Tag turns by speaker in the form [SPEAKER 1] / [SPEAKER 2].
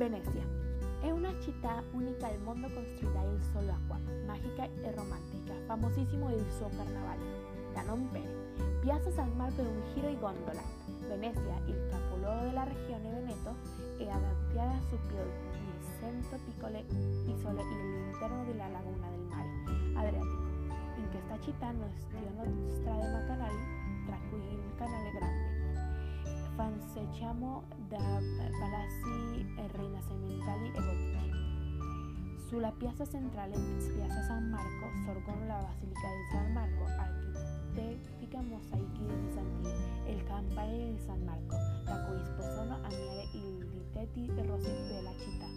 [SPEAKER 1] Venecia. È una città unica al mondo costruita il solo acqua, magica e romantica, famosissimo il suo carnavale. Bere. Piazza San Marco è un giro di gondola. Venezia, il capoluogo della regione Veneto, è adagiata su più di 100 piccole isole all'interno della laguna del mare Adriatico. In questa città non sono strade macanali, tra cui il canale grande. Fanseggiamo da palazzi Sulla piazza centrale, Piazza San Marco, sorgono la Basilica di San Marco, architettica mosaici bizantini, e il campanile di San Marco, da cui possono ammirare i ditetti rossi della città.